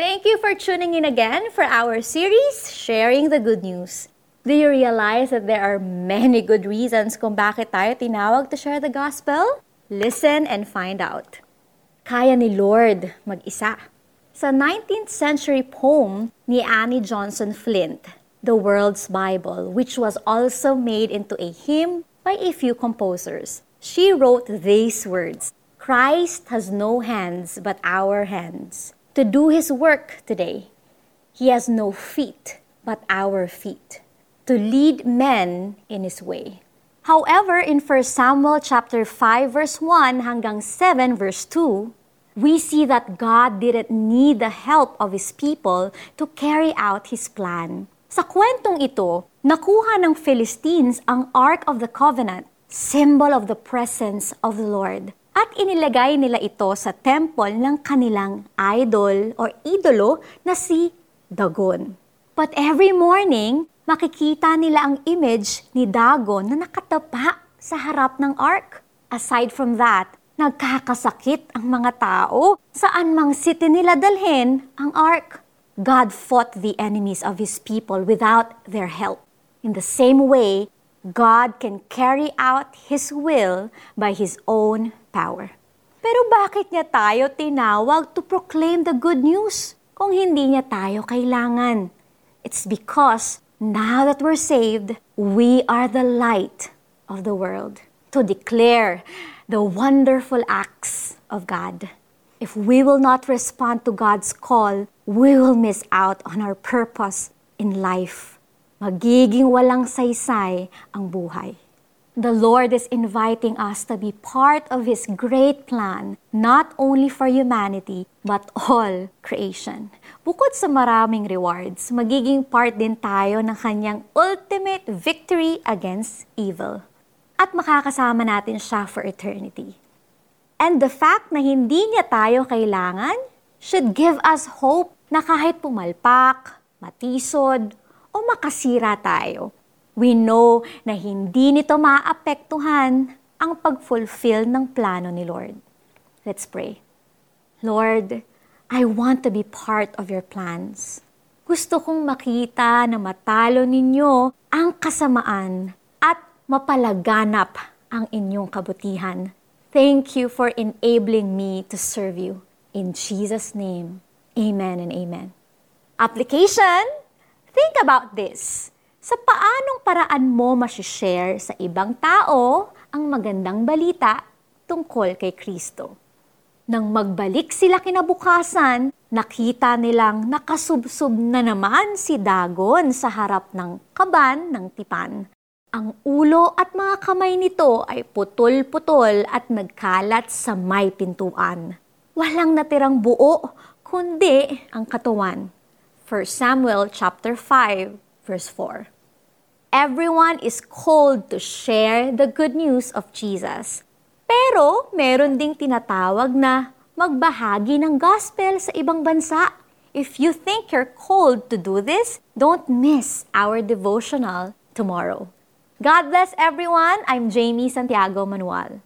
Thank you for tuning in again for our series, Sharing the Good News. Do you realize that there are many good reasons kung bakit tayo tinawag to share the gospel? Listen and find out. Kaya ni Lord mag-isa. Sa 19th century poem ni Annie Johnson Flint, The World's Bible, which was also made into a hymn by a few composers, she wrote these words Christ has no hands but our hands to do his work today. He has no feet but our feet to lead men in his way. However, in 1 Samuel chapter 5 verse 1 hanggang 7 verse 2, we see that God didn't need the help of his people to carry out his plan. Sa kwentong ito, nakuha ng Philistines ang Ark of the Covenant, symbol of the presence of the Lord at inilagay nila ito sa temple ng kanilang idol or idolo na si Dagon. But every morning, makikita nila ang image ni Dagon na nakatapa sa harap ng ark. Aside from that, nagkakasakit ang mga tao saan mang city nila dalhin ang ark. God fought the enemies of His people without their help. In the same way, God can carry out His will by His own power. Pero bakit niya tayo tinawag to proclaim the good news kung hindi niya tayo kailangan? It's because now that we're saved, we are the light of the world to declare the wonderful acts of God. If we will not respond to God's call, we will miss out on our purpose in life magiging walang saysay ang buhay. The Lord is inviting us to be part of His great plan, not only for humanity, but all creation. Bukod sa maraming rewards, magiging part din tayo ng kanyang ultimate victory against evil. At makakasama natin siya for eternity. And the fact na hindi niya tayo kailangan should give us hope na kahit pumalpak, matisod, o makasira tayo, we know na hindi nito maapektuhan ang pag-fulfill ng plano ni Lord. Let's pray. Lord, I want to be part of your plans. Gusto kong makita na matalo ninyo ang kasamaan at mapalaganap ang inyong kabutihan. Thank you for enabling me to serve you. In Jesus' name, amen and amen. Application! Think about this. Sa paanong paraan mo masishare sa ibang tao ang magandang balita tungkol kay Kristo? Nang magbalik sila kinabukasan, nakita nilang nakasubsob na naman si Dagon sa harap ng kaban ng tipan. Ang ulo at mga kamay nito ay putol-putol at nagkalat sa may pintuan. Walang natirang buo, kundi ang katawan. 1 Samuel chapter 5 verse 4. Everyone is called to share the good news of Jesus. Pero meron ding tinatawag na magbahagi ng gospel sa ibang bansa. If you think you're called to do this, don't miss our devotional tomorrow. God bless everyone. I'm Jamie Santiago Manuel.